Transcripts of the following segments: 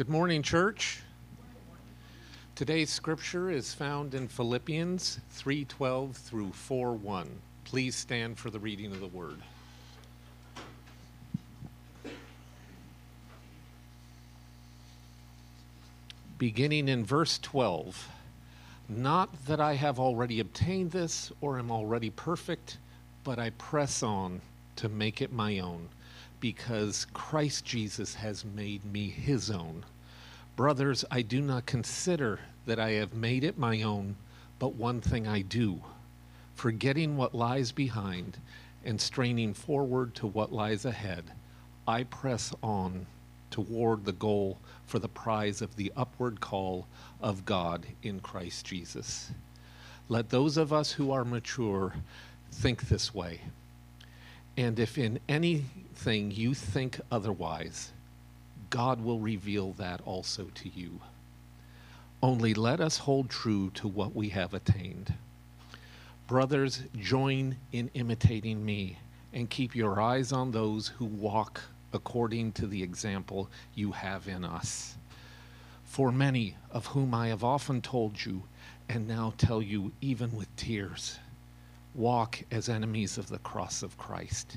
Good morning, church. Today's scripture is found in Philippians 3:12 through 4:1. Please stand for the reading of the word. Beginning in verse 12. Not that I have already obtained this or am already perfect, but I press on to make it my own because Christ Jesus has made me his own. Brothers, I do not consider that I have made it my own, but one thing I do, forgetting what lies behind and straining forward to what lies ahead, I press on toward the goal for the prize of the upward call of God in Christ Jesus. Let those of us who are mature think this way. And if in anything you think otherwise, God will reveal that also to you. Only let us hold true to what we have attained. Brothers, join in imitating me and keep your eyes on those who walk according to the example you have in us. For many of whom I have often told you, and now tell you even with tears, walk as enemies of the cross of Christ.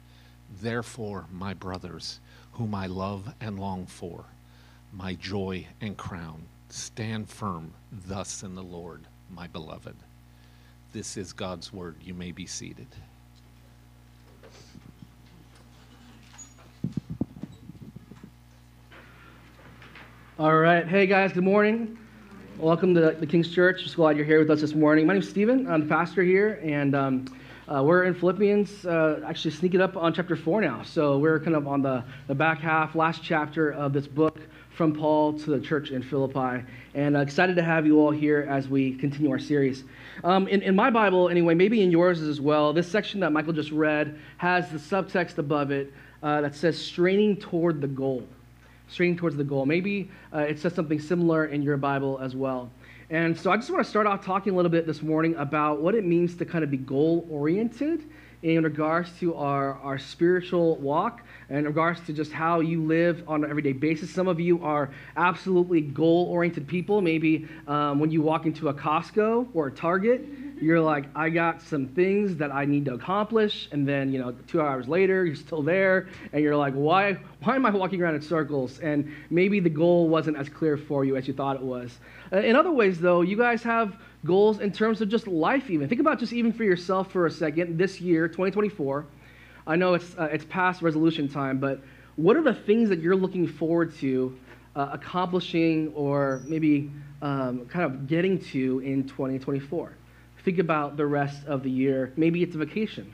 Therefore, my brothers, whom I love and long for, my joy and crown, stand firm thus in the Lord, my beloved. This is God's word. You may be seated. All right. Hey, guys, good morning. Welcome to the King's Church. Just glad you're here with us this morning. My name's Stephen. I'm the pastor here, and um, uh, we're in Philippians, uh, actually sneaking up on chapter 4 now. So we're kind of on the, the back half, last chapter of this book from Paul to the church in Philippi. And uh, excited to have you all here as we continue our series. Um, in, in my Bible, anyway, maybe in yours as well, this section that Michael just read has the subtext above it uh, that says straining toward the goal straining towards the goal. Maybe uh, it says something similar in your Bible as well. And so I just want to start off talking a little bit this morning about what it means to kind of be goal oriented in regards to our, our spiritual walk in regards to just how you live on an everyday basis. Some of you are absolutely goal oriented people. Maybe um, when you walk into a Costco or a Target, you're like, I got some things that I need to accomplish. And then, you know, two hours later, you're still there. And you're like, why, why am I walking around in circles? And maybe the goal wasn't as clear for you as you thought it was. Uh, in other ways, though, you guys have goals in terms of just life, even. Think about just even for yourself for a second. This year, 2024, I know it's, uh, it's past resolution time, but what are the things that you're looking forward to uh, accomplishing or maybe um, kind of getting to in 2024? Think about the rest of the year. Maybe it's a vacation.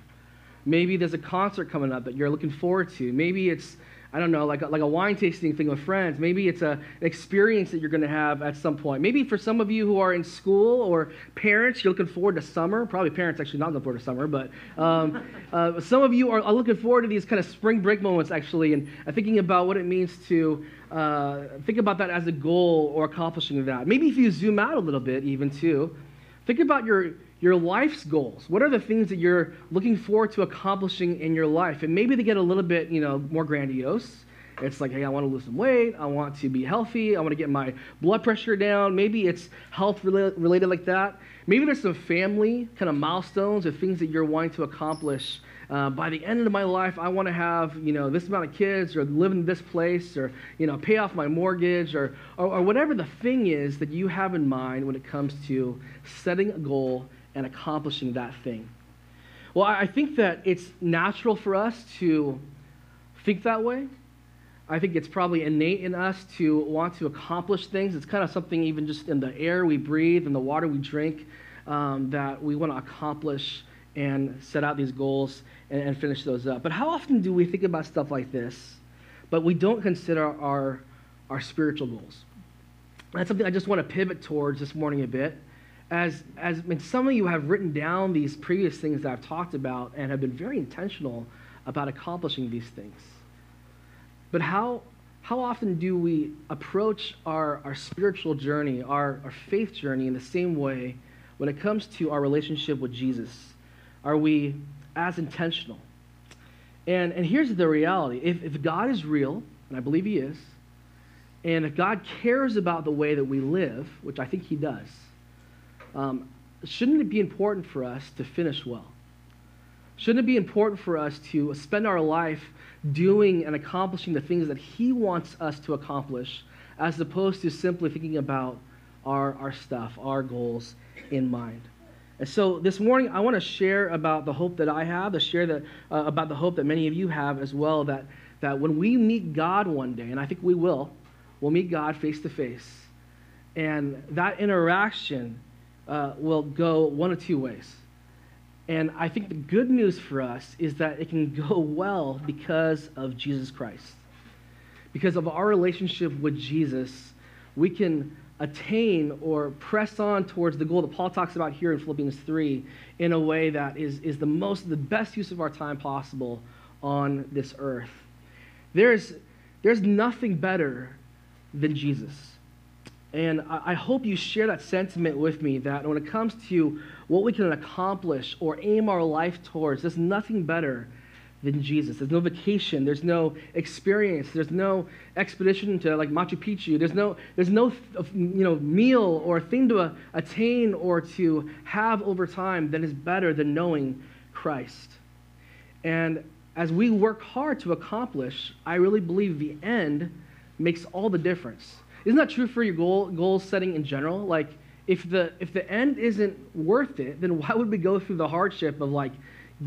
Maybe there's a concert coming up that you're looking forward to. Maybe it's I don't know, like a, like a wine tasting thing with friends. Maybe it's a, an experience that you're going to have at some point. Maybe for some of you who are in school or parents, you're looking forward to summer. Probably parents actually not looking forward to summer, but um, uh, some of you are, are, looking forward to these kind of spring break moments actually, and uh, thinking about what it means to uh, think about that as a goal or accomplishing that. Maybe if you zoom out a little bit, even too, think about your your life's goals. What are the things that you're looking forward to accomplishing in your life? And maybe they get a little bit, you know, more grandiose. It's like, hey, I want to lose some weight. I want to be healthy. I want to get my blood pressure down. Maybe it's health related like that. Maybe there's some family kind of milestones or things that you're wanting to accomplish. Uh, by the end of my life, I want to have, you know, this amount of kids or live in this place or, you know, pay off my mortgage or, or, or whatever the thing is that you have in mind when it comes to setting a goal and accomplishing that thing. Well, I think that it's natural for us to think that way. I think it's probably innate in us to want to accomplish things. It's kind of something even just in the air we breathe and the water we drink um, that we want to accomplish and set out these goals and, and finish those up. But how often do we think about stuff like this, but we don't consider our, our spiritual goals? that's something I just want to pivot towards this morning a bit. As, as I mean, some of you have written down these previous things that I've talked about and have been very intentional about accomplishing these things. But how, how often do we approach our, our spiritual journey, our, our faith journey, in the same way when it comes to our relationship with Jesus? Are we as intentional? And, and here's the reality if, if God is real, and I believe He is, and if God cares about the way that we live, which I think He does, um, shouldn't it be important for us to finish well? Shouldn't it be important for us to spend our life doing and accomplishing the things that He wants us to accomplish, as opposed to simply thinking about our, our stuff, our goals in mind? And so this morning, I want to share about the hope that I have, to share that, uh, about the hope that many of you have as well, that, that when we meet God one day, and I think we will, we'll meet God face to face. And that interaction uh, will go one of two ways. And I think the good news for us is that it can go well because of Jesus Christ. Because of our relationship with Jesus, we can attain or press on towards the goal that Paul talks about here in Philippians 3 in a way that is, is the most, the best use of our time possible on this earth. There's, there's nothing better than Jesus. And I, hope you share that sentiment with me that when it comes to what we can accomplish or aim our life towards, there's nothing better than Jesus. There's no vacation. There's no experience. There's no expedition to like Machu Picchu. There's no, there's no you know, meal or thing to uh, attain or to have over time that is better than knowing Christ. And as we work hard to accomplish, I really believe the end makes all the difference. Isn't that true for your goal, goal setting in general? Like, if the, if the end isn't worth it, then why would we go through the hardship of like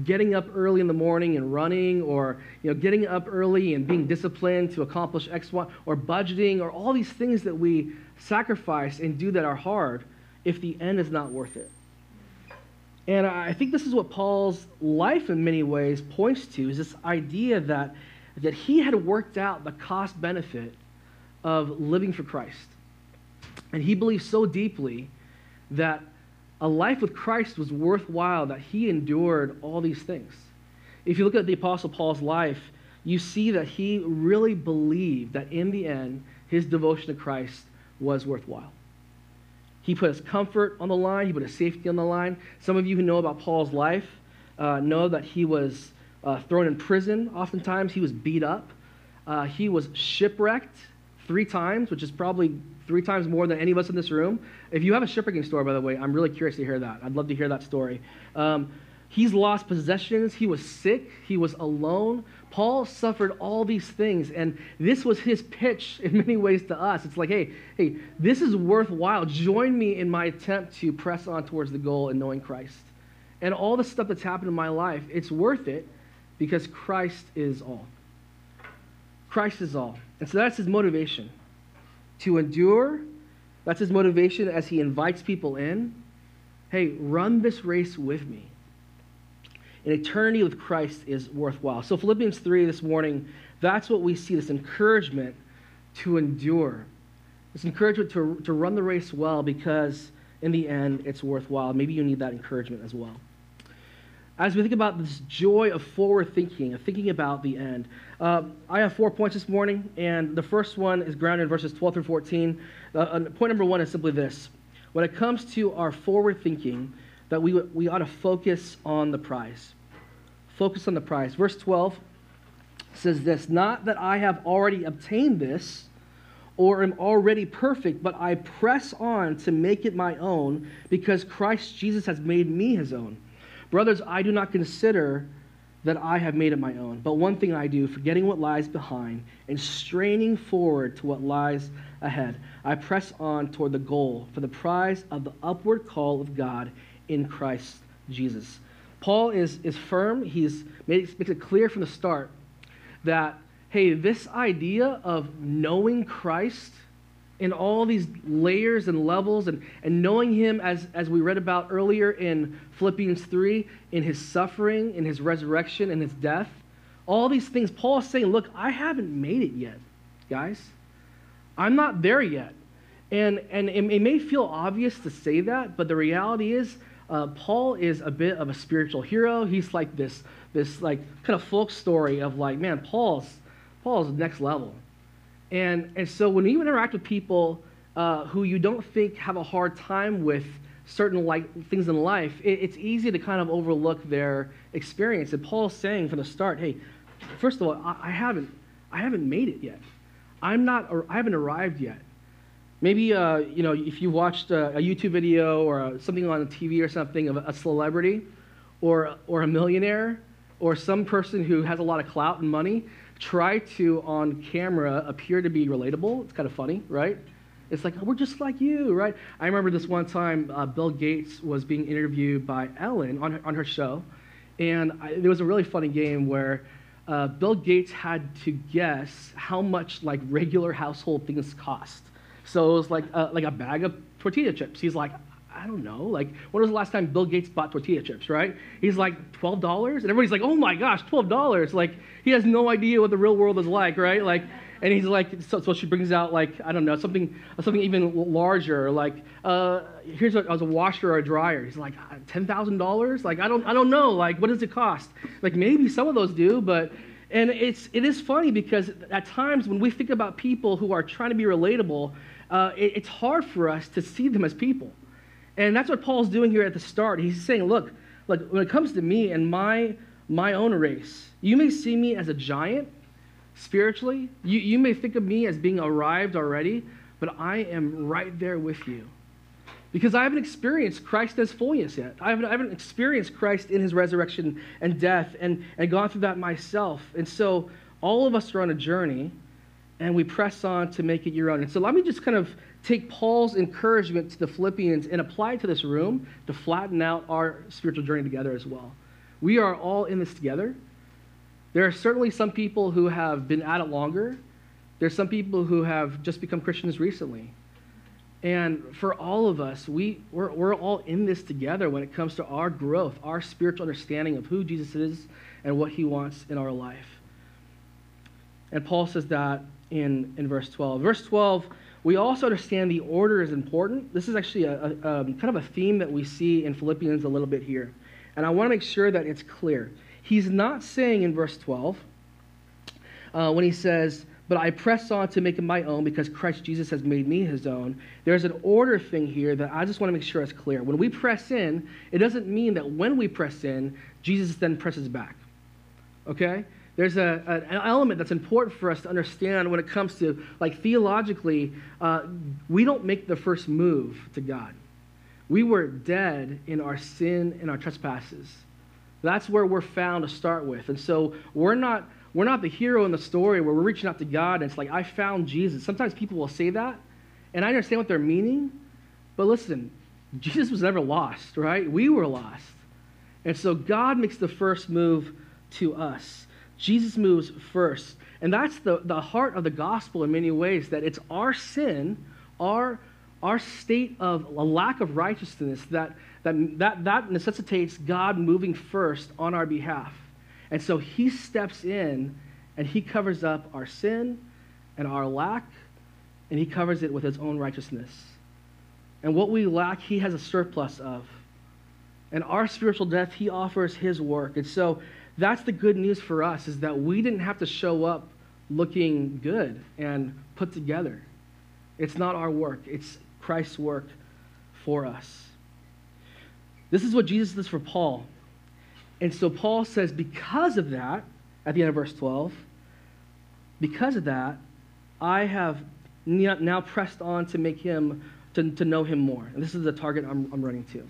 getting up early in the morning and running or you know getting up early and being disciplined to accomplish x y or budgeting or all these things that we sacrifice and do that are hard if the end is not worth it and i think this is what paul's life in many ways points to is this idea that that he had worked out the cost benefit of living for christ and he believed so deeply that a life with Christ was worthwhile, that he endured all these things. If you look at the Apostle Paul's life, you see that he really believed that in the end, his devotion to Christ was worthwhile. He put his comfort on the line, he put his safety on the line. Some of you who know about Paul's life uh, know that he was uh, thrown in prison oftentimes, he was beat up, uh, he was shipwrecked three times, which is probably three times more than any of us in this room. If you have a shipwrecking story, by the way, I'm really curious to hear that. I'd love to hear that story. Um, he's lost possessions. He was sick. He was alone. Paul suffered all these things, and this was his pitch in many ways to us. It's like, hey, hey, this is worthwhile. Join me in my attempt to press on towards the goal in knowing Christ. And all the stuff that's happened in my life, it's worth it because Christ is all. Christ is all. And so that's his motivation to endure. That's his motivation as he invites people in. Hey, run this race with me. An eternity with Christ is worthwhile. So, Philippians 3 this morning, that's what we see this encouragement to endure, this encouragement to, to run the race well because in the end it's worthwhile. Maybe you need that encouragement as well as we think about this joy of forward thinking, of thinking about the end, uh, I have four points this morning, and the first one is grounded in verses 12 through 14. Uh, point number one is simply this when it comes to our forward thinking, that we, we ought to focus on the prize. Focus on the prize. Verse 12 says this Not that I have already obtained this or am already perfect, but I press on to make it my own because Christ Jesus has made me his own. Brothers, I do not consider that I have made it my own. But one thing I do, forgetting what lies behind and straining forward to what lies ahead, I press on toward the goal for the prize of the upward call of God in Christ Jesus. Paul is, is firm. He's made, makes it clear from the start that, hey, this idea of knowing Christ in all these layers and levels and, and knowing him as, as we read about earlier in Philippians 3, in his suffering, in his resurrection, in his death. All these things, Paul is saying, look, I haven't made it yet, guys. I'm not there yet. And, and it, it may feel obvious to say that, but the reality is, uh, Paul is a bit of a spiritual hero. He's like this, this like kind of folk story of like, man, Paul's, Paul's next level. And, and so when you interact with people uh, who you don't think have a hard time with certain like things in life, it, it's easy to kind of overlook their experience. And Paul's saying from the start, hey, first of all, I, I haven't, I haven't made it yet. I'm not, I haven't arrived yet. Maybe, uh, you know, if you watched a, a YouTube video or a, something on TV or something of a, a celebrity or, or a millionaire or some person who has a lot of clout and money, try to, on camera, appear to be relatable. It's kind of funny, right? It's like, oh, we're just like you, right? I remember this one time uh, Bill Gates was being interviewed by Ellen on her, on her show, and I, there was a really funny game where uh, Bill Gates had to guess how much like regular household things cost. So it was like a, like a bag of tortilla chips. He's like, I don't know. Like, when was the last time Bill Gates bought tortilla chips, right? He's like, $12? And everybody's like, oh my gosh, $12. Like, he has no idea what the real world is like, right? Like, and he's like, so, so she brings out like, I don't know, something, something even larger. Like, uh, here's a, a washer or a dryer. He's like, $10,000? Like, I don't, I don't know. Like, what does it cost? Like, maybe some of those do, but, and it's, it is funny because at times when we think about people who are trying to be relatable, uh, it, it's hard for us to see them as people. And that's what Paul's doing here at the start. He's saying, look, look, when it comes to me and my, my own race, you may see me as a giant spiritually. You, you may think of me as being arrived already, but I am right there with you. Because I haven't experienced Christ as fullness yet. I haven't, I haven't experienced Christ in his resurrection and death and, and gone through that myself. And so all of us are on a journey and we press on to make it your own. And so let me just kind of take Paul's encouragement to the Philippians and apply it to this room to flatten out our spiritual journey together as well. We are all in this together. There are certainly some people who have been at it longer. There's some people who have just become Christians recently. And for all of us, we, we're, we're all in this together when it comes to our growth, our spiritual understanding of who Jesus is and what he wants in our life. And Paul says that in, in verse 12. Verse 12, we also understand the order is important. This is actually a, a um, kind of a theme that we see in Philippians a little bit here. And I want to make sure that it's clear. He's not saying in verse 12, uh, when he says, But I press on to make it my own because Christ Jesus has made me his own. There's an order thing here that I just want to make sure is clear. When we press in, it doesn't mean that when we press in, Jesus then presses back. Okay? There's a, an element that's important for us to understand when it comes to, like, theologically, uh, we don't make the first move to God. We were dead in our sin and our trespasses. That's where we're found to start with. And so we're not, we're not the hero in the story where we're reaching out to God and it's like, I found Jesus. Sometimes people will say that, and I understand what they're meaning, but listen, Jesus was never lost, right? We were lost. And so God makes the first move to us. Jesus moves first. And that's the, the heart of the gospel in many ways that it's our sin, our, our state of a lack of righteousness that, that, that, that necessitates God moving first on our behalf. And so he steps in and he covers up our sin and our lack, and he covers it with his own righteousness. And what we lack, he has a surplus of. And our spiritual death, he offers his work. And so that's the good news for us is that we didn't have to show up looking good and put together. It's not our work, it's Christ's work for us. This is what Jesus does for Paul. And so Paul says, because of that, at the end of verse 12, because of that, I have now pressed on to make him, to, to know him more. And this is the target I'm, I'm running to.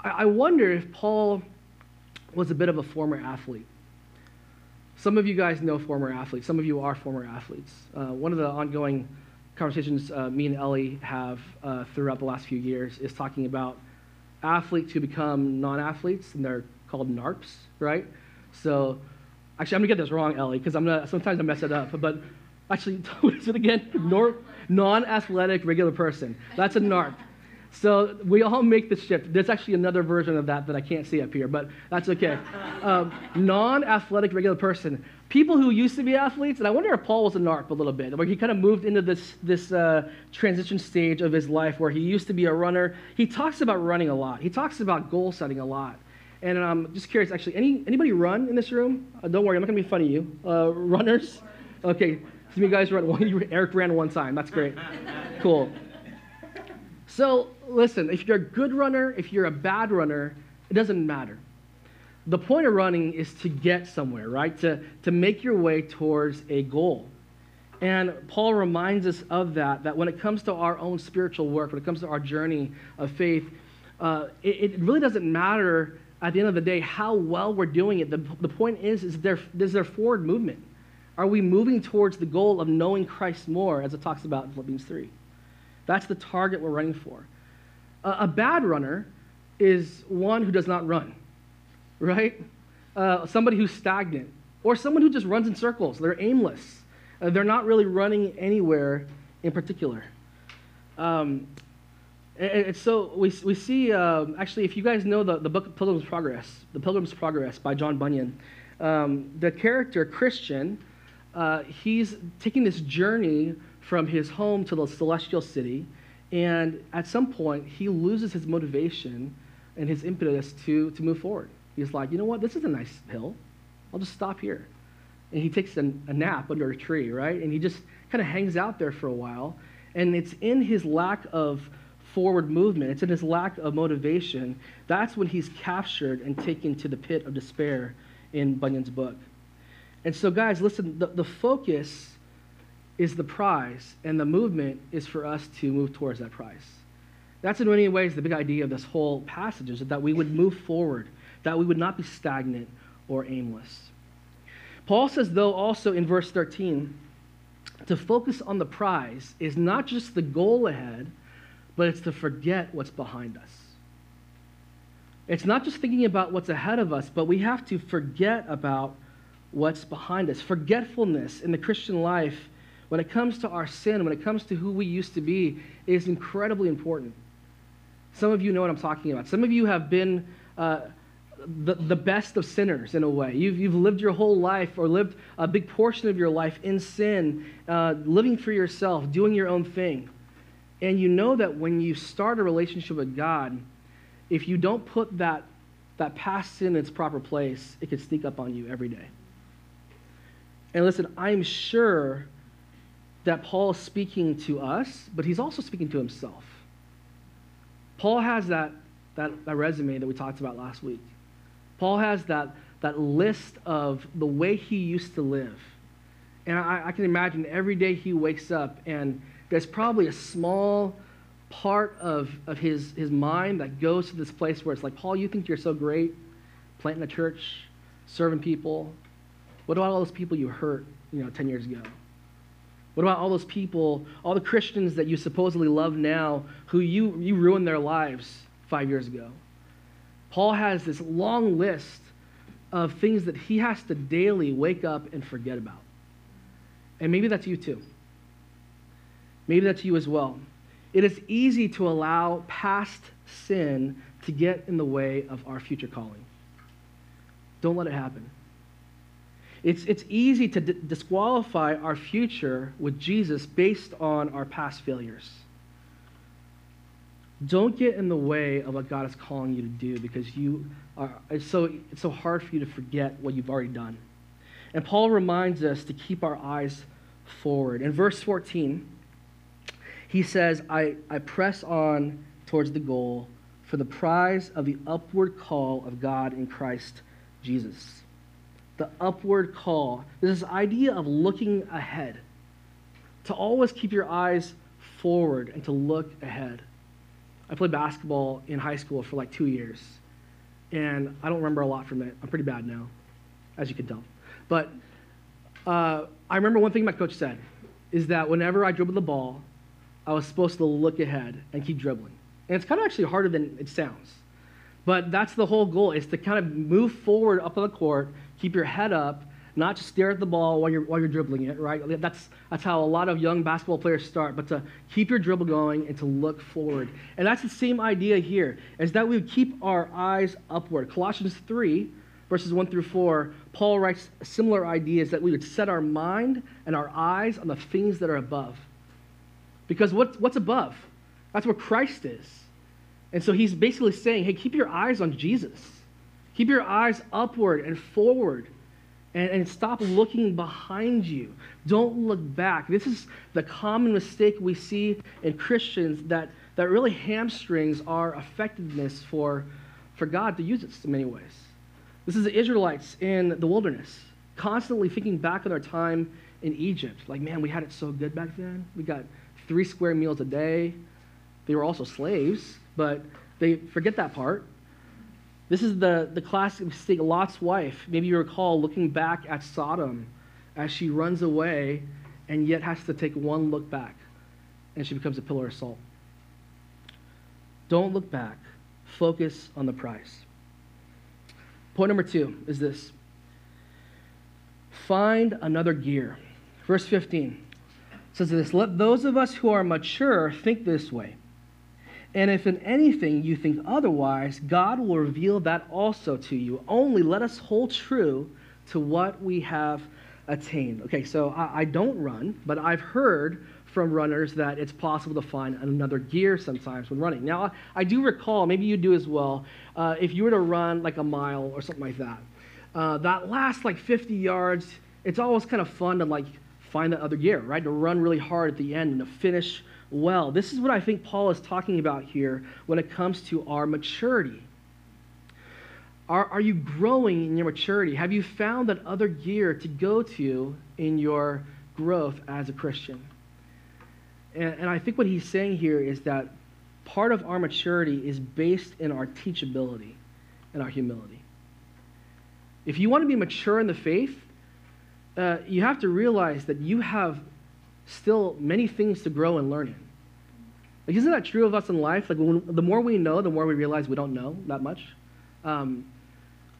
I, I wonder if Paul was a bit of a former athlete. Some of you guys know former athletes. Some of you are former athletes. Uh, one of the ongoing conversations uh, me and Ellie have uh, throughout the last few years is talking about athletes who become non-athletes, and they're called NARPs, right? So, actually, I'm gonna get this wrong, Ellie, because I'm gonna sometimes I mess it up. But actually, what is it again? non-athletic regular person. That's a NARP. So we all make the shift. There's actually another version of that that I can't see up here, but that's okay. Um, non athletic, regular person. People who used to be athletes, and I wonder if Paul was a NARP a little bit, where he kind of moved into this, this uh, transition stage of his life where he used to be a runner. He talks about running a lot, he talks about goal setting a lot. And I'm um, just curious, actually, any, anybody run in this room? Uh, don't worry, I'm not going to be funny you. Uh, runners? Okay, some of you guys run. One, Eric ran one time. That's great. Cool. So, listen, if you're a good runner, if you're a bad runner, it doesn't matter. The point of running is to get somewhere, right? To, to make your way towards a goal. And Paul reminds us of that, that when it comes to our own spiritual work, when it comes to our journey of faith, uh, it, it, really doesn't matter at the end of the day how well we're doing it. The, the point is, is there, is there forward movement? Are we moving towards the goal of knowing Christ more, as it talks about in Philippians 3? That's the target we're running for. Uh, a bad runner is one who does not run, right? Uh, somebody who's stagnant, or someone who just runs in circles. They're aimless. Uh, they're not really running anywhere in particular. Um, and, and, so we, we see, um, actually, if you guys know the, the book Pilgrim's Progress, The Pilgrim's Progress by John Bunyan, um, the character Christian, uh, he's taking this journey from his home to the celestial city. And at some point, he loses his motivation and his impetus to, to move forward. He's like, you know what? This is a nice hill. I'll just stop here. And he takes a, a nap under a tree, right? And he just kind of hangs out there for a while. And it's in his lack of forward movement, it's in his lack of motivation. That's when he's captured and taken to the pit of despair in Bunyan's book. And so, guys, listen, the, the focus is the prize, and the movement is for us to move towards that prize. That's in many ways the big idea of this whole passage is that we would move forward, that we would not be stagnant or aimless. Paul says, though, also in verse 13, to focus on the prize is not just the goal ahead, but it's to forget what's behind us. It's not just thinking about what's ahead of us, but we have to forget about what's behind us. Forgetfulness in the Christian life when it comes to our sin, when it comes to who we used to be, is incredibly important. Some of you know what I'm talking about. Some of you have been uh, the, the best of sinners in a way. You've, you've lived your whole life or lived a big portion of your life in sin, uh, living for yourself, doing your own thing. And you know that when you start a relationship with God, if you don't put that, that past sin in its proper place, it could sneak up on you every day. And listen, I'm sure that Paul is speaking to us, but he's also speaking to himself. Paul has that, that, that resume that we talked about last week. Paul has that, that list of the way he used to live. And I, I can imagine every day he wakes up, and there's probably a small part of, of his, his mind that goes to this place where it's like, Paul, you think you're so great, planting a church, serving people. What about all those people you hurt, you know, 10 years ago? What about all those people, all the Christians that you supposedly love now, who you, you ruined their lives five years ago? Paul has this long list of things that he has to daily wake up and forget about. And maybe that's you too. Maybe that's you as well. It is easy to allow past sin to get in the way of our future calling. Don't let it happen. It's, it's easy to d- disqualify our future with Jesus based on our past failures. Don't get in the way of what God is calling you to do because you are, it's, so, it's so hard for you to forget what you've already done. And Paul reminds us to keep our eyes forward. In verse 14, he says, I, I press on towards the goal for the prize of the upward call of God in Christ Jesus the upward call. This idea of looking ahead, to always keep your eyes forward and to look ahead. I played basketball in high school for like two years, and I don't remember a lot from it. I'm pretty bad now, as you can tell. But uh, I remember one thing my coach said is that whenever I dribbled the ball, I was supposed to look ahead and keep dribbling. And it's kind of actually harder than it sounds. But that's the whole goal is to kind of move forward up on the court keep your head up, not to stare at the ball while you're, while you're dribbling it, right? That's, that's how a lot of young basketball players start, but to keep your dribble going and to look forward. And that's the same idea here, is that we would keep our eyes upward. Colossians 3, verses 1 through 4, Paul writes similar ideas that we would set our mind and our eyes on the things that are above. Because what, what's above? That's where Christ is. And so he's basically saying, hey, keep your eyes on Jesus. Keep your eyes upward and forward and, and stop looking behind you. Don't look back. This is the common mistake we see in Christians that, that really hamstrings our effectiveness for, for God to use us in many ways. This is the Israelites in the wilderness, constantly thinking back on their time in Egypt. Like, man, we had it so good back then. We got three square meals a day. They were also slaves, but they forget that part. This is the, the classic mistake. Lot's wife, maybe you recall looking back at Sodom as she runs away and yet has to take one look back and she becomes a pillar of salt. Don't look back. Focus on the prize. Point number two is this find another gear. Verse 15 says this Let those of us who are mature think this way. And if in anything you think otherwise, God will reveal that also to you. Only let us hold true to what we have attained. Okay, so I, I, don't run, but I've heard from runners that it's possible to find another gear sometimes when running. Now, I do recall, maybe you do as well, uh, if you were to run like a mile or something like that, uh, that last like 50 yards, it's always kind of fun to like find that other gear, right? To run really hard at the end and to finish well. This is what I think Paul is talking about here when it comes to our maturity. Are, are you growing in your maturity? Have you found that other gear to go to in your growth as a Christian? And, and I think what he's saying here is that part of our maturity is based in our teachability and our humility. If you want to be mature in the faith, uh, you have to realize that you have still many things to grow and learn in. Like, isn't that true of us in life? Like, when, the more we know, the more we realize we don't know that much. Um,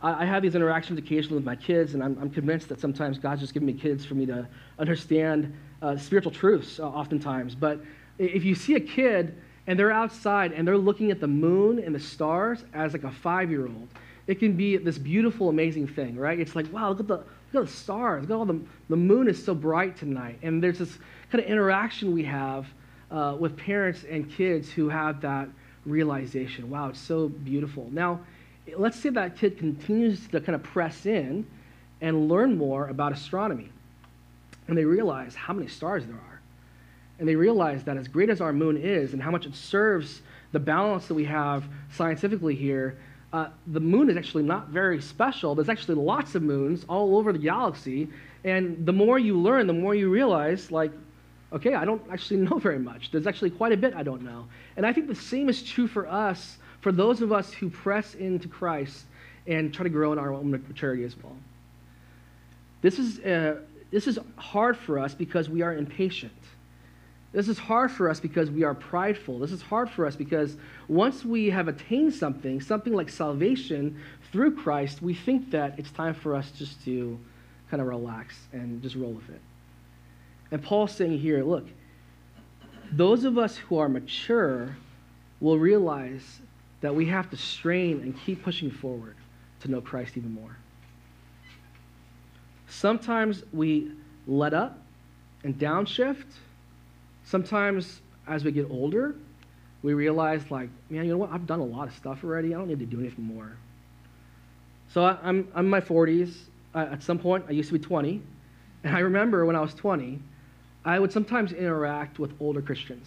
I, I, have these interactions occasionally with my kids, and I'm, I'm, convinced that sometimes God's just giving me kids for me to understand uh, spiritual truths, uh, oftentimes. But if you see a kid and they're outside and they're looking at the moon and the stars as like a five year old, it can be this beautiful, amazing thing, right? It's like, wow, look at the, look at the stars. Look at all the, the moon is so bright tonight. And there's this kind of interaction we have uh, with parents and kids who have that realization. Wow, it's so beautiful. Now, let's say that kid continues to kind of press in and learn more about astronomy. And they realize how many stars there are. And they realize that as great as our moon is and how much it serves the balance that we have scientifically here, uh, the moon is actually not very special. There's actually lots of moons all over the galaxy. And the more you learn, the more you realize, like, okay, I don't actually know very much. There's actually quite a bit I don't know. And I think the same is true for us, for those of us who press into Christ and try to grow in our own maturity as well. This is, uh, this is hard for us because we are impatient. This is hard for us because we are prideful. This is hard for us because once we have attained something, something like salvation through Christ, we think that it's time for us just to kind of relax and just roll with it. And Paul's saying here, look, those of us who are mature will realize that we have to strain and keep pushing forward to know Christ even more. Sometimes we let up and downshift. Sometimes as we get older, we realize, like, man, you know what? I've done a lot of stuff already. I don't need to do anything more. So I, am I'm in my 40s. at some point, I used to be 20. And I remember when I was 20, I would sometimes interact with older Christians.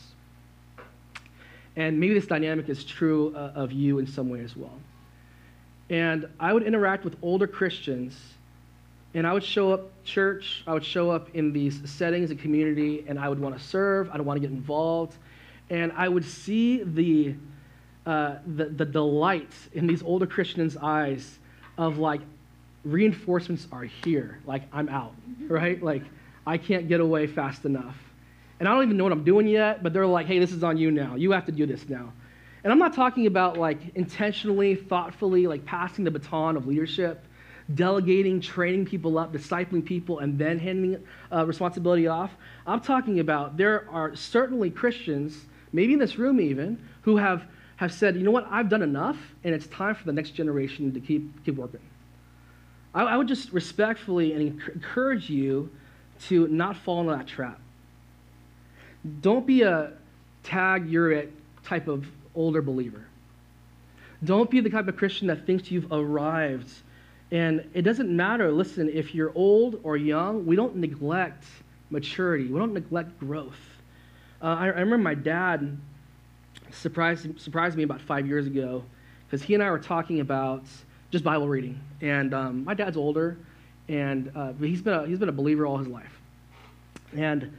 And maybe this dynamic is true uh, of you in some way as well. And I would interact with older Christians, and I would show up church, I would show up in these settings and community, and I would want to serve, I'd want to get involved, and I would see the, uh, the, the delight in these older Christians' eyes of like, reinforcements are here, like I'm out, right? Like, I can't get away fast enough. And I don't even know what I'm doing yet, but they're like, hey, this is on you now. You have to do this now. And I'm not talking about like intentionally, thoughtfully, like passing the baton of leadership. Delegating, training people up, discipling people, and then handing uh, responsibility off. I'm talking about there are certainly Christians, maybe in this room even, who have, have said, you know what, I've done enough, and it's time for the next generation to keep, keep working. I, I would just respectfully and encourage you to not fall into that trap. Don't be a tag you're it type of older believer. Don't be the type of Christian that thinks you've arrived. And it doesn't matter, listen, if you're old or young, we don't neglect maturity, we don't neglect growth. Uh, I, I, remember my dad surprised, surprised me about five years ago because he and I were talking about just Bible reading. And um, my dad's older, and uh, he's, been a, he's been a believer all his life. And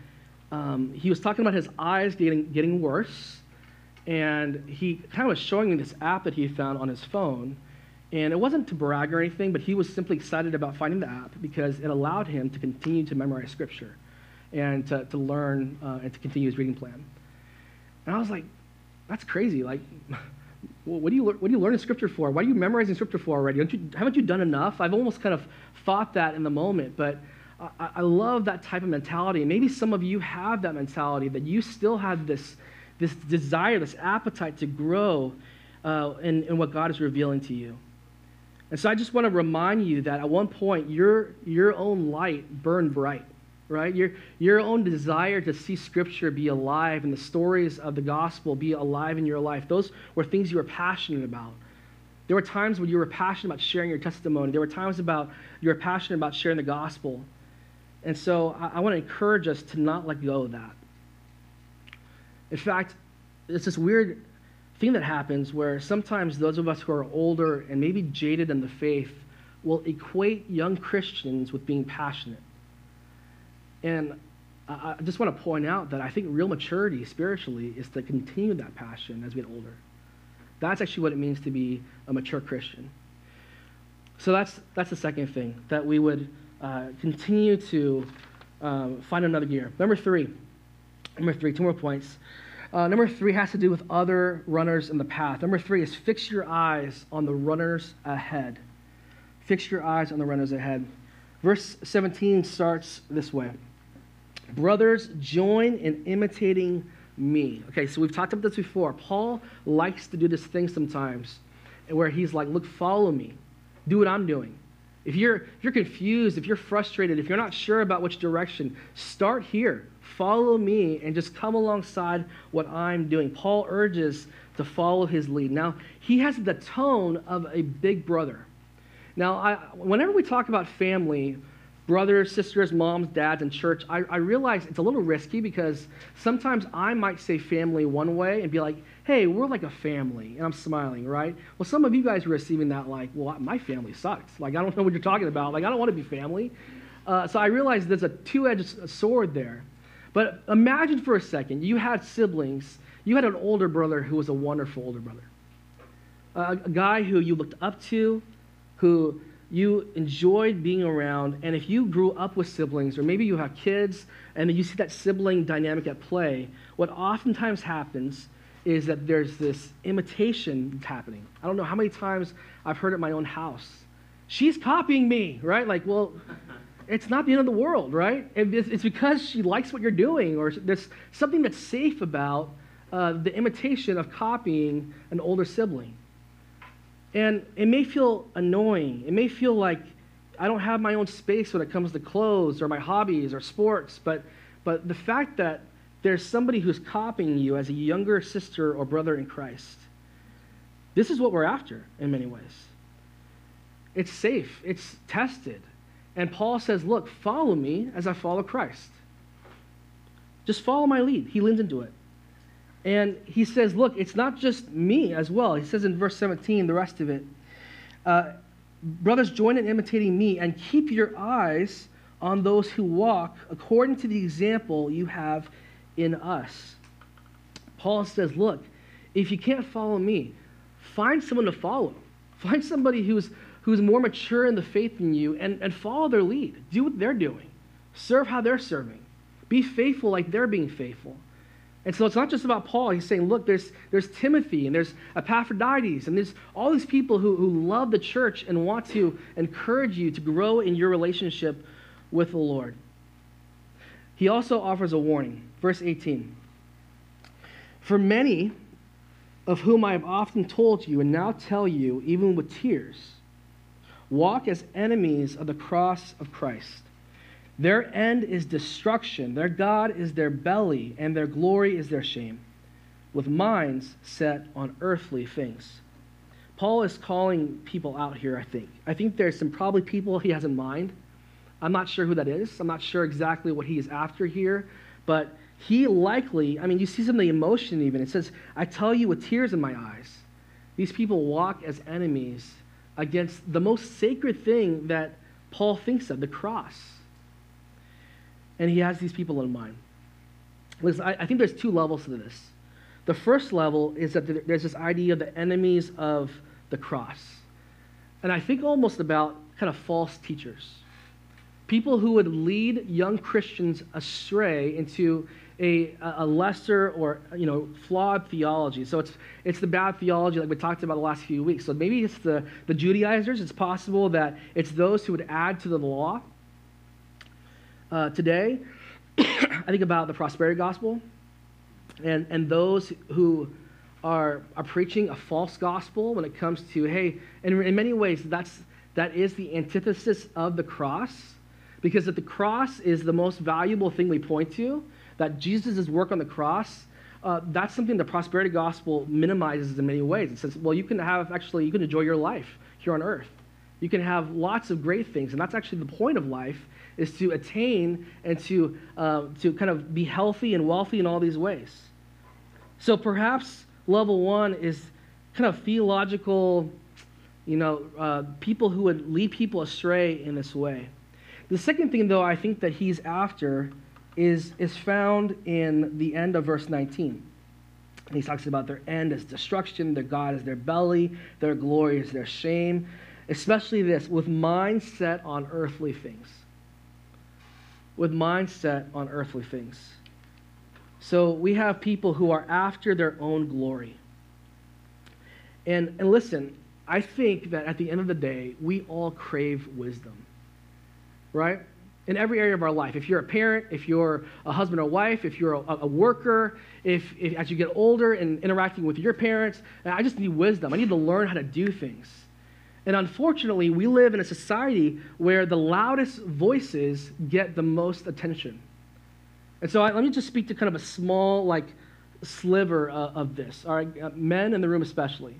um, he was talking about his eyes getting, getting worse, and he kind of was showing me this app that he found on his phone. And it wasn't to brag or anything, but he was simply excited about finding the app because it allowed him to continue to memorize scripture and to, to learn uh, and to continue his reading plan. And I was like, that's crazy. Like, what, do you, what are you learning scripture for? Why are you memorizing scripture for already? You, haven't you done enough? I've almost kind of thought that in the moment, but I, I love that type of mentality. Maybe some of you have that mentality that you still have this, this desire, this appetite to grow uh, in, in what God is revealing to you. And so I just want to remind you that at one point, your, your own light burned bright right? Your, your own desire to see Scripture be alive and the stories of the gospel be alive in your life, those were things you were passionate about. There were times when you were passionate about sharing your testimony. There were times about you were passionate about sharing the gospel. And so I, I want to encourage us to not let go of that. In fact, it's this weird thing that happens where sometimes those of us who are older and maybe jaded in the faith will equate young Christians with being passionate. And I just want to point out that I think real maturity spiritually is to continue that passion as we get older. That's actually what it means to be a mature Christian. So that's, that's the second thing, that we would uh, continue to um, find another gear. Number three, number three, two more points. Uh, number three has to do with other runners in the path. Number three is fix your eyes on the runners ahead. Fix your eyes on the runners ahead. Verse 17 starts this way. Brothers, join in imitating me. Okay, so we've talked about this before. Paul likes to do this thing sometimes where he's like, look, follow me. Do what I'm doing. If you're, if you're confused, if you're frustrated, if you're not sure about which direction, start here. Follow me and just come alongside what I'm doing. Paul urges to follow his lead. Now, he has the tone of a big brother. Now, I, whenever we talk about family, brothers, sisters, moms, dads, and church, I, I realize it's a little risky because sometimes I might say family one way and be like, hey, we're like a family, and I'm smiling, right? Well, some of you guys are receiving that like, well, my family sucks. Like, I don't know what you're talking about. Like, I don't want to be family. Uh, so I realize there's a two-edged sword there. But imagine for a second, you had siblings. You had an older brother who was a wonderful older brother. Uh, a guy who you looked up to, who you enjoyed being around, and if you grew up with siblings, or maybe you have kids, and you see that sibling dynamic at play, what oftentimes happens is that there's this imitation happening. I don't know how many times I've heard at my own house. She's copying me, right? Like, well, it's not the end of the world, right? It's because she likes what you're doing, or there's something that's safe about uh, the imitation of copying an older sibling. And it may feel annoying. It may feel like I don't have my own space when it comes to clothes or my hobbies or sports, but, but the fact that there's somebody who's copying you as a younger sister or brother in Christ, this is what we're after in many ways. It's safe, it's tested. And Paul says, Look, follow me as I follow Christ. Just follow my lead. He leans into it. And he says, look, it's not just me as well. He says in verse 17, the rest of it, uh, brothers, join in imitating me and keep your eyes on those who walk according to the example you have in us. Paul says, look, if you can't follow me, find someone to follow. Find somebody who's, who's more mature in the faith than you and, and follow their lead. Do what they're doing. Serve how they're serving. Be faithful like they're being faithful. And so it's not just about Paul. He's saying, look, there's, there's Timothy and there's Epaphroditus and there's all these people who, who love the church and want to encourage you to grow in your relationship with the Lord. He also offers a warning. Verse 18 For many of whom I have often told you and now tell you, even with tears, walk as enemies of the cross of Christ. Their end is destruction, their God is their belly, and their glory is their shame, with minds set on earthly things. Paul is calling people out here, I think. I think there's some probably people he has in mind. I'm not sure who that is. I'm not sure exactly what he is after here, but he likely, I mean, you see some of the emotion even. It says, I tell you with tears in my eyes. These people walk as enemies against the most sacred thing that Paul thinks of, the cross. And he has these people in mind. Listen, I, I think there's two levels to this. The first level is that there's this idea of the enemies of the cross. And I think almost about kind of false teachers. People who would lead young Christians astray into a, a lesser or you know flawed theology. So it's it's the bad theology like we talked about the last few weeks. So maybe it's the, the Judaizers. It's possible that it's those who would add to the law uh, today, I think about the prosperity gospel and, and those who are, are preaching a false gospel when it comes to, hey, and in many ways, that's, that is the antithesis of the cross. Because if the cross is the most valuable thing we point to, that Jesus' work on the cross, uh, that's something the prosperity gospel minimizes in many ways. It says, well, you can have actually, you can enjoy your life here on earth. You can have lots of great things, and that's actually the point of life is to attain and to, uh, to kind of be healthy and wealthy in all these ways. So perhaps level one is kind of theological, you know, uh, people who would lead people astray in this way. The second thing, though, I think that he's after is, is found in the end of verse 19. And he talks about their end as destruction, their God is their belly, their glory is their shame, especially this, with minds set on earthly things with mindset on earthly things. So we have people who are after their own glory. And, and listen, I think that at the end of the day, we all crave wisdom, right? In every area of our life. If you're a parent, if you're a husband or wife, if you're a, a worker, if, if as you get older and interacting with your parents, I just need wisdom. I need to learn how to do things. And unfortunately, we live in a society where the loudest voices get the most attention. And so I, let me just speak to kind of a small, like, sliver uh, of this. All right, uh, men in the room especially.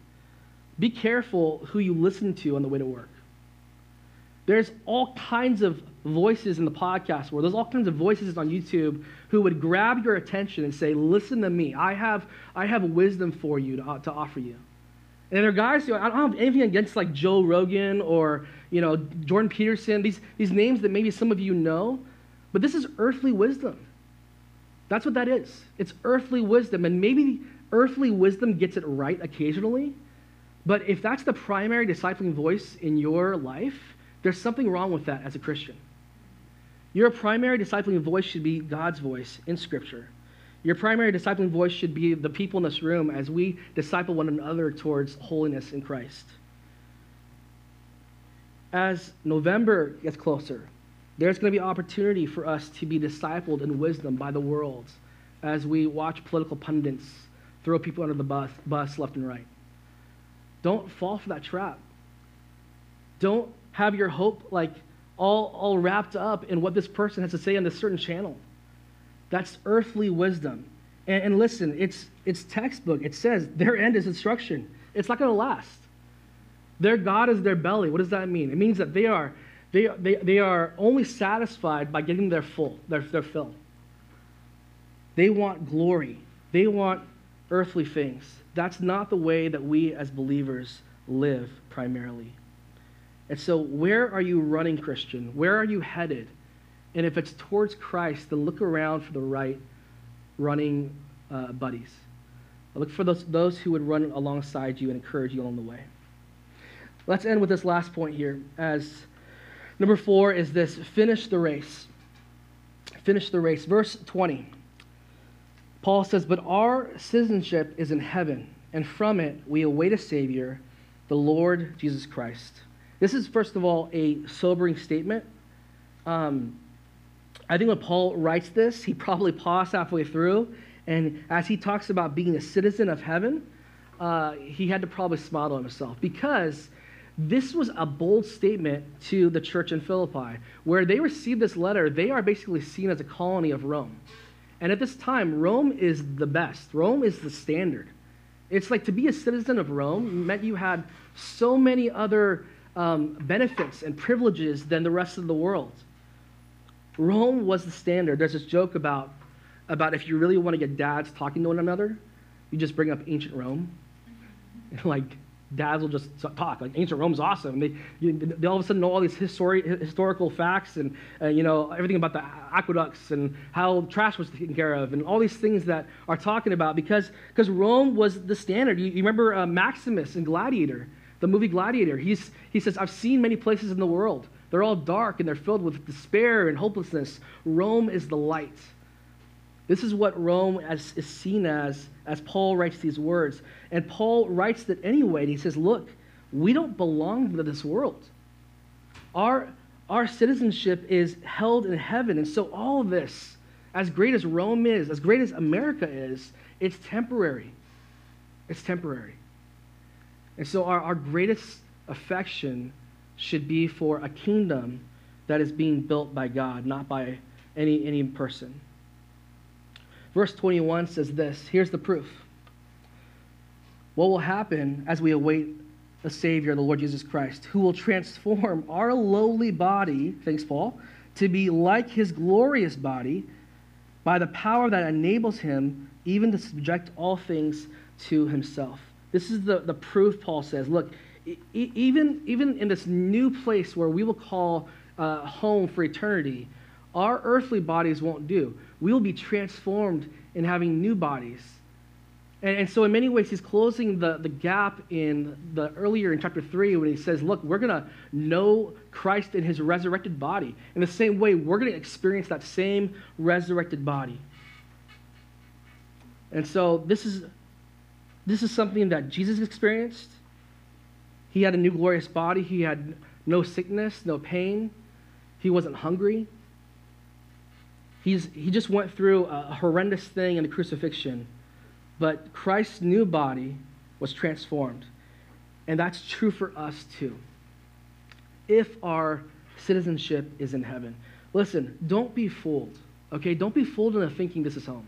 Be careful who you listen to on the way to work. There's all kinds of voices in the podcast world. There's all kinds of voices on YouTube who would grab your attention and say, "Listen to me. I have, I have wisdom for you to, uh, to offer you." And there are guys, know, I don't have anything against like Joe Rogan or, you know, Jordan Peterson, these, these names that maybe some of you know, but this is earthly wisdom. That's what that is. It's earthly wisdom. And maybe earthly wisdom gets it right occasionally, but if that's the primary discipling voice in your life, there's something wrong with that as a Christian. Your primary discipling voice should be God's voice in Scripture. Your primary discipling voice should be the people in this room as we disciple one another towards holiness in Christ. As November gets closer, there's going to be opportunity for us to be discipled in wisdom by the world as we watch political pundits throw people under the bus, bus left and right. Don't fall for that trap. Don't have your hope like all, all wrapped up in what this person has to say on this certain channel. That's earthly wisdom. And, and listen, it's, it's textbook. It says their end is destruction. It's not going to last. Their God is their belly. What does that mean? It means that they are, they, they, they are only satisfied by getting their full, their, their fill. They want glory. They want earthly things. That's not the way that we as believers live primarily. And so, where are you running, Christian? Where are you headed? And if it's towards Christ, then look around for the right running uh, buddies. Look for those, those who would run alongside you and encourage you along the way. Let's end with this last point here. As number four is this finish the race. Finish the race. Verse 20. Paul says, But our citizenship is in heaven, and from it we await a Savior, the Lord Jesus Christ. This is, first of all, a sobering statement. Um, I think when Paul writes this, he probably paused halfway through, and as he talks about being a citizen of heaven, uh, he had to probably smile to himself because this was a bold statement to the church in Philippi. Where they received this letter, they are basically seen as a colony of Rome. And at this time, Rome is the best, Rome is the standard. It's like to be a citizen of Rome meant you had so many other um, benefits and privileges than the rest of the world. Rome was the standard. There's this joke about, about if you really want to get dads talking to one another, you just bring up ancient Rome. like, dads will just talk. Like, ancient Rome's awesome. They, you, they all of a sudden know all these histori- historical facts and, uh, you know, everything about the aqueducts and how trash was taken care of and all these things that are talking about because because Rome was the standard. You, you remember uh, Maximus and Gladiator, the movie Gladiator. He's, he says, I've seen many places in the world. They're all dark and they're filled with despair and hopelessness. Rome is the light. This is what Rome as, is seen as as Paul writes these words. And Paul writes that anyway. he says, Look, we don't belong to this world. Our, our citizenship is held in heaven. And so, all this, as great as Rome is, as great as America is, it's temporary. It's temporary. And so, our, our greatest affection should be for a kingdom that is being built by God, not by any, any person. Verse 21 says this here's the proof. What will happen as we await the Savior, the Lord Jesus Christ, who will transform our lowly body, thanks Paul, to be like his glorious body by the power that enables him even to subject all things to himself. This is the, the proof, Paul says. Look, even, even in this new place where we will call uh, home for eternity, our earthly bodies won't do. We will be transformed in having new bodies. And, and so, in many ways, he's closing the, the gap in the earlier in chapter 3 when he says, Look, we're going to know Christ in his resurrected body. In the same way, we're going to experience that same resurrected body. And so, this is, this is something that Jesus experienced he had a new glorious body. He had no sickness, no pain. He wasn't hungry. He's, he just went through a horrendous thing in the crucifixion. But Christ's new body was transformed. And that's true for us too. If our citizenship is in heaven. Listen, don't be fooled, okay? Don't be fooled into thinking this is home.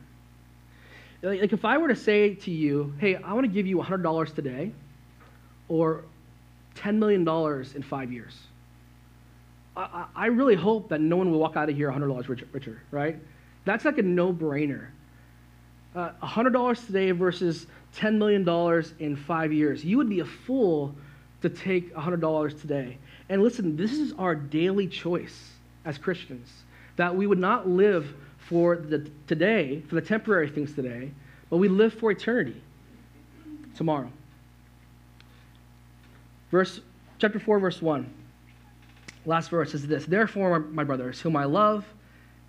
Like, if I were to say to you, hey, I want to give you $100 today, or $10 million in five years. I, I really hope that no one will walk out of here $100 richer, richer right? That's like a no brainer. Uh, $100 today versus $10 million in five years. You would be a fool to take $100 today. And listen, this is our daily choice as Christians that we would not live for the today, for the temporary things today, but we live for eternity tomorrow. Verse, chapter 4, verse 1. Last verse is this Therefore, my brothers, whom I love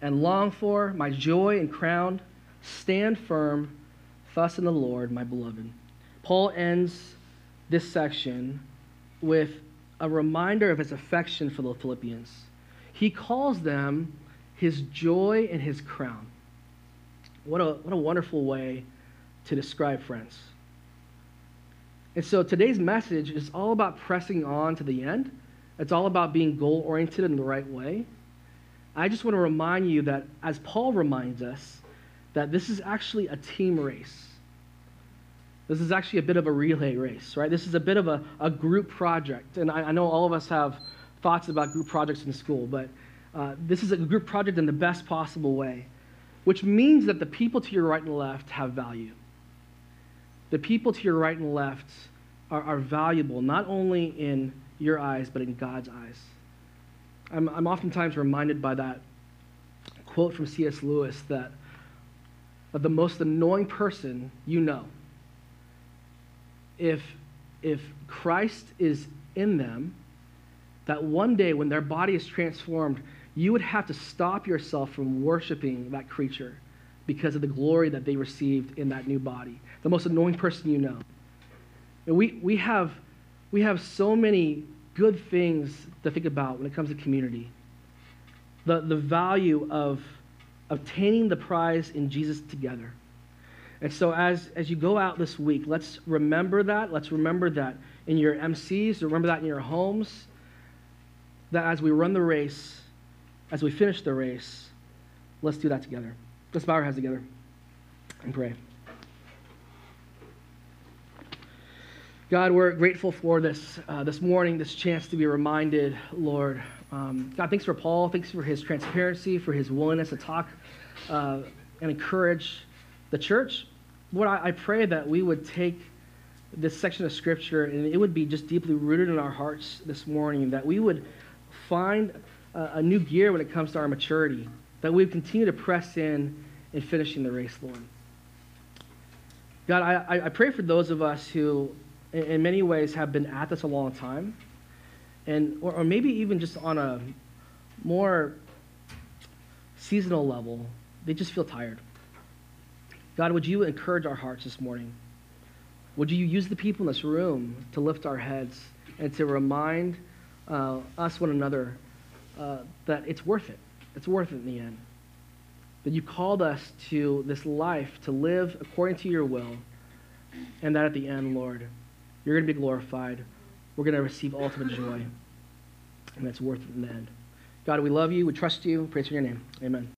and long for, my joy and crown, stand firm, thus in the Lord, my beloved. Paul ends this section with a reminder of his affection for the Philippians. He calls them his joy and his crown. What a, what a wonderful way to describe friends. And so today's message is all about pressing on to the end. It's all about being goal oriented in the right way. I just want to remind you that, as Paul reminds us, that this is actually a team race. This is actually a bit of a relay race, right? This is a bit of a, a group project. And I, I know all of us have thoughts about group projects in school, but uh, this is a group project in the best possible way, which means that the people to your right and left have value the people to your right and left are, are valuable, not only in your eyes, but in God's eyes. I'm, I'm oftentimes reminded by that quote from C.S. Lewis that, that the most annoying person you know, if, if Christ is in them, that one day when their body is transformed, you would have to stop yourself from worshiping that creature because of the glory that they received in that new body. The most annoying person you know. And we, we, have, we have so many good things to think about when it comes to community. The, the value of obtaining the prize in Jesus together. And so as, as you go out this week, let's remember that. Let's remember that in your MCs, remember that in your homes, that as we run the race, as we finish the race, let's do that together. Let's bow our heads together and pray. God, we're grateful for this uh, this morning, this chance to be reminded, Lord. Um, God, thanks for Paul. Thanks for his transparency, for his willingness to talk uh, and encourage the church. Lord, I, I pray that we would take this section of scripture and it would be just deeply rooted in our hearts this morning, that we would find a, new gear when it comes to our maturity, that we continue to press in in finishing the race, Lord. God, I, I pray for those of us who, in, in many ways, have been at this a long time, and or, or maybe even just on a more seasonal level, they just feel tired. God, would you encourage our hearts this morning? Would you use the people in this room to lift our heads and to remind uh, us, one another, uh, that it's worth it? It's worth it in the end. That you called us to this life to live according to your will, and that at the end, Lord, you're going to be glorified. We're going to receive ultimate joy, and that's worth it in the end. God, we love you. We trust you. Praise for your name. Amen.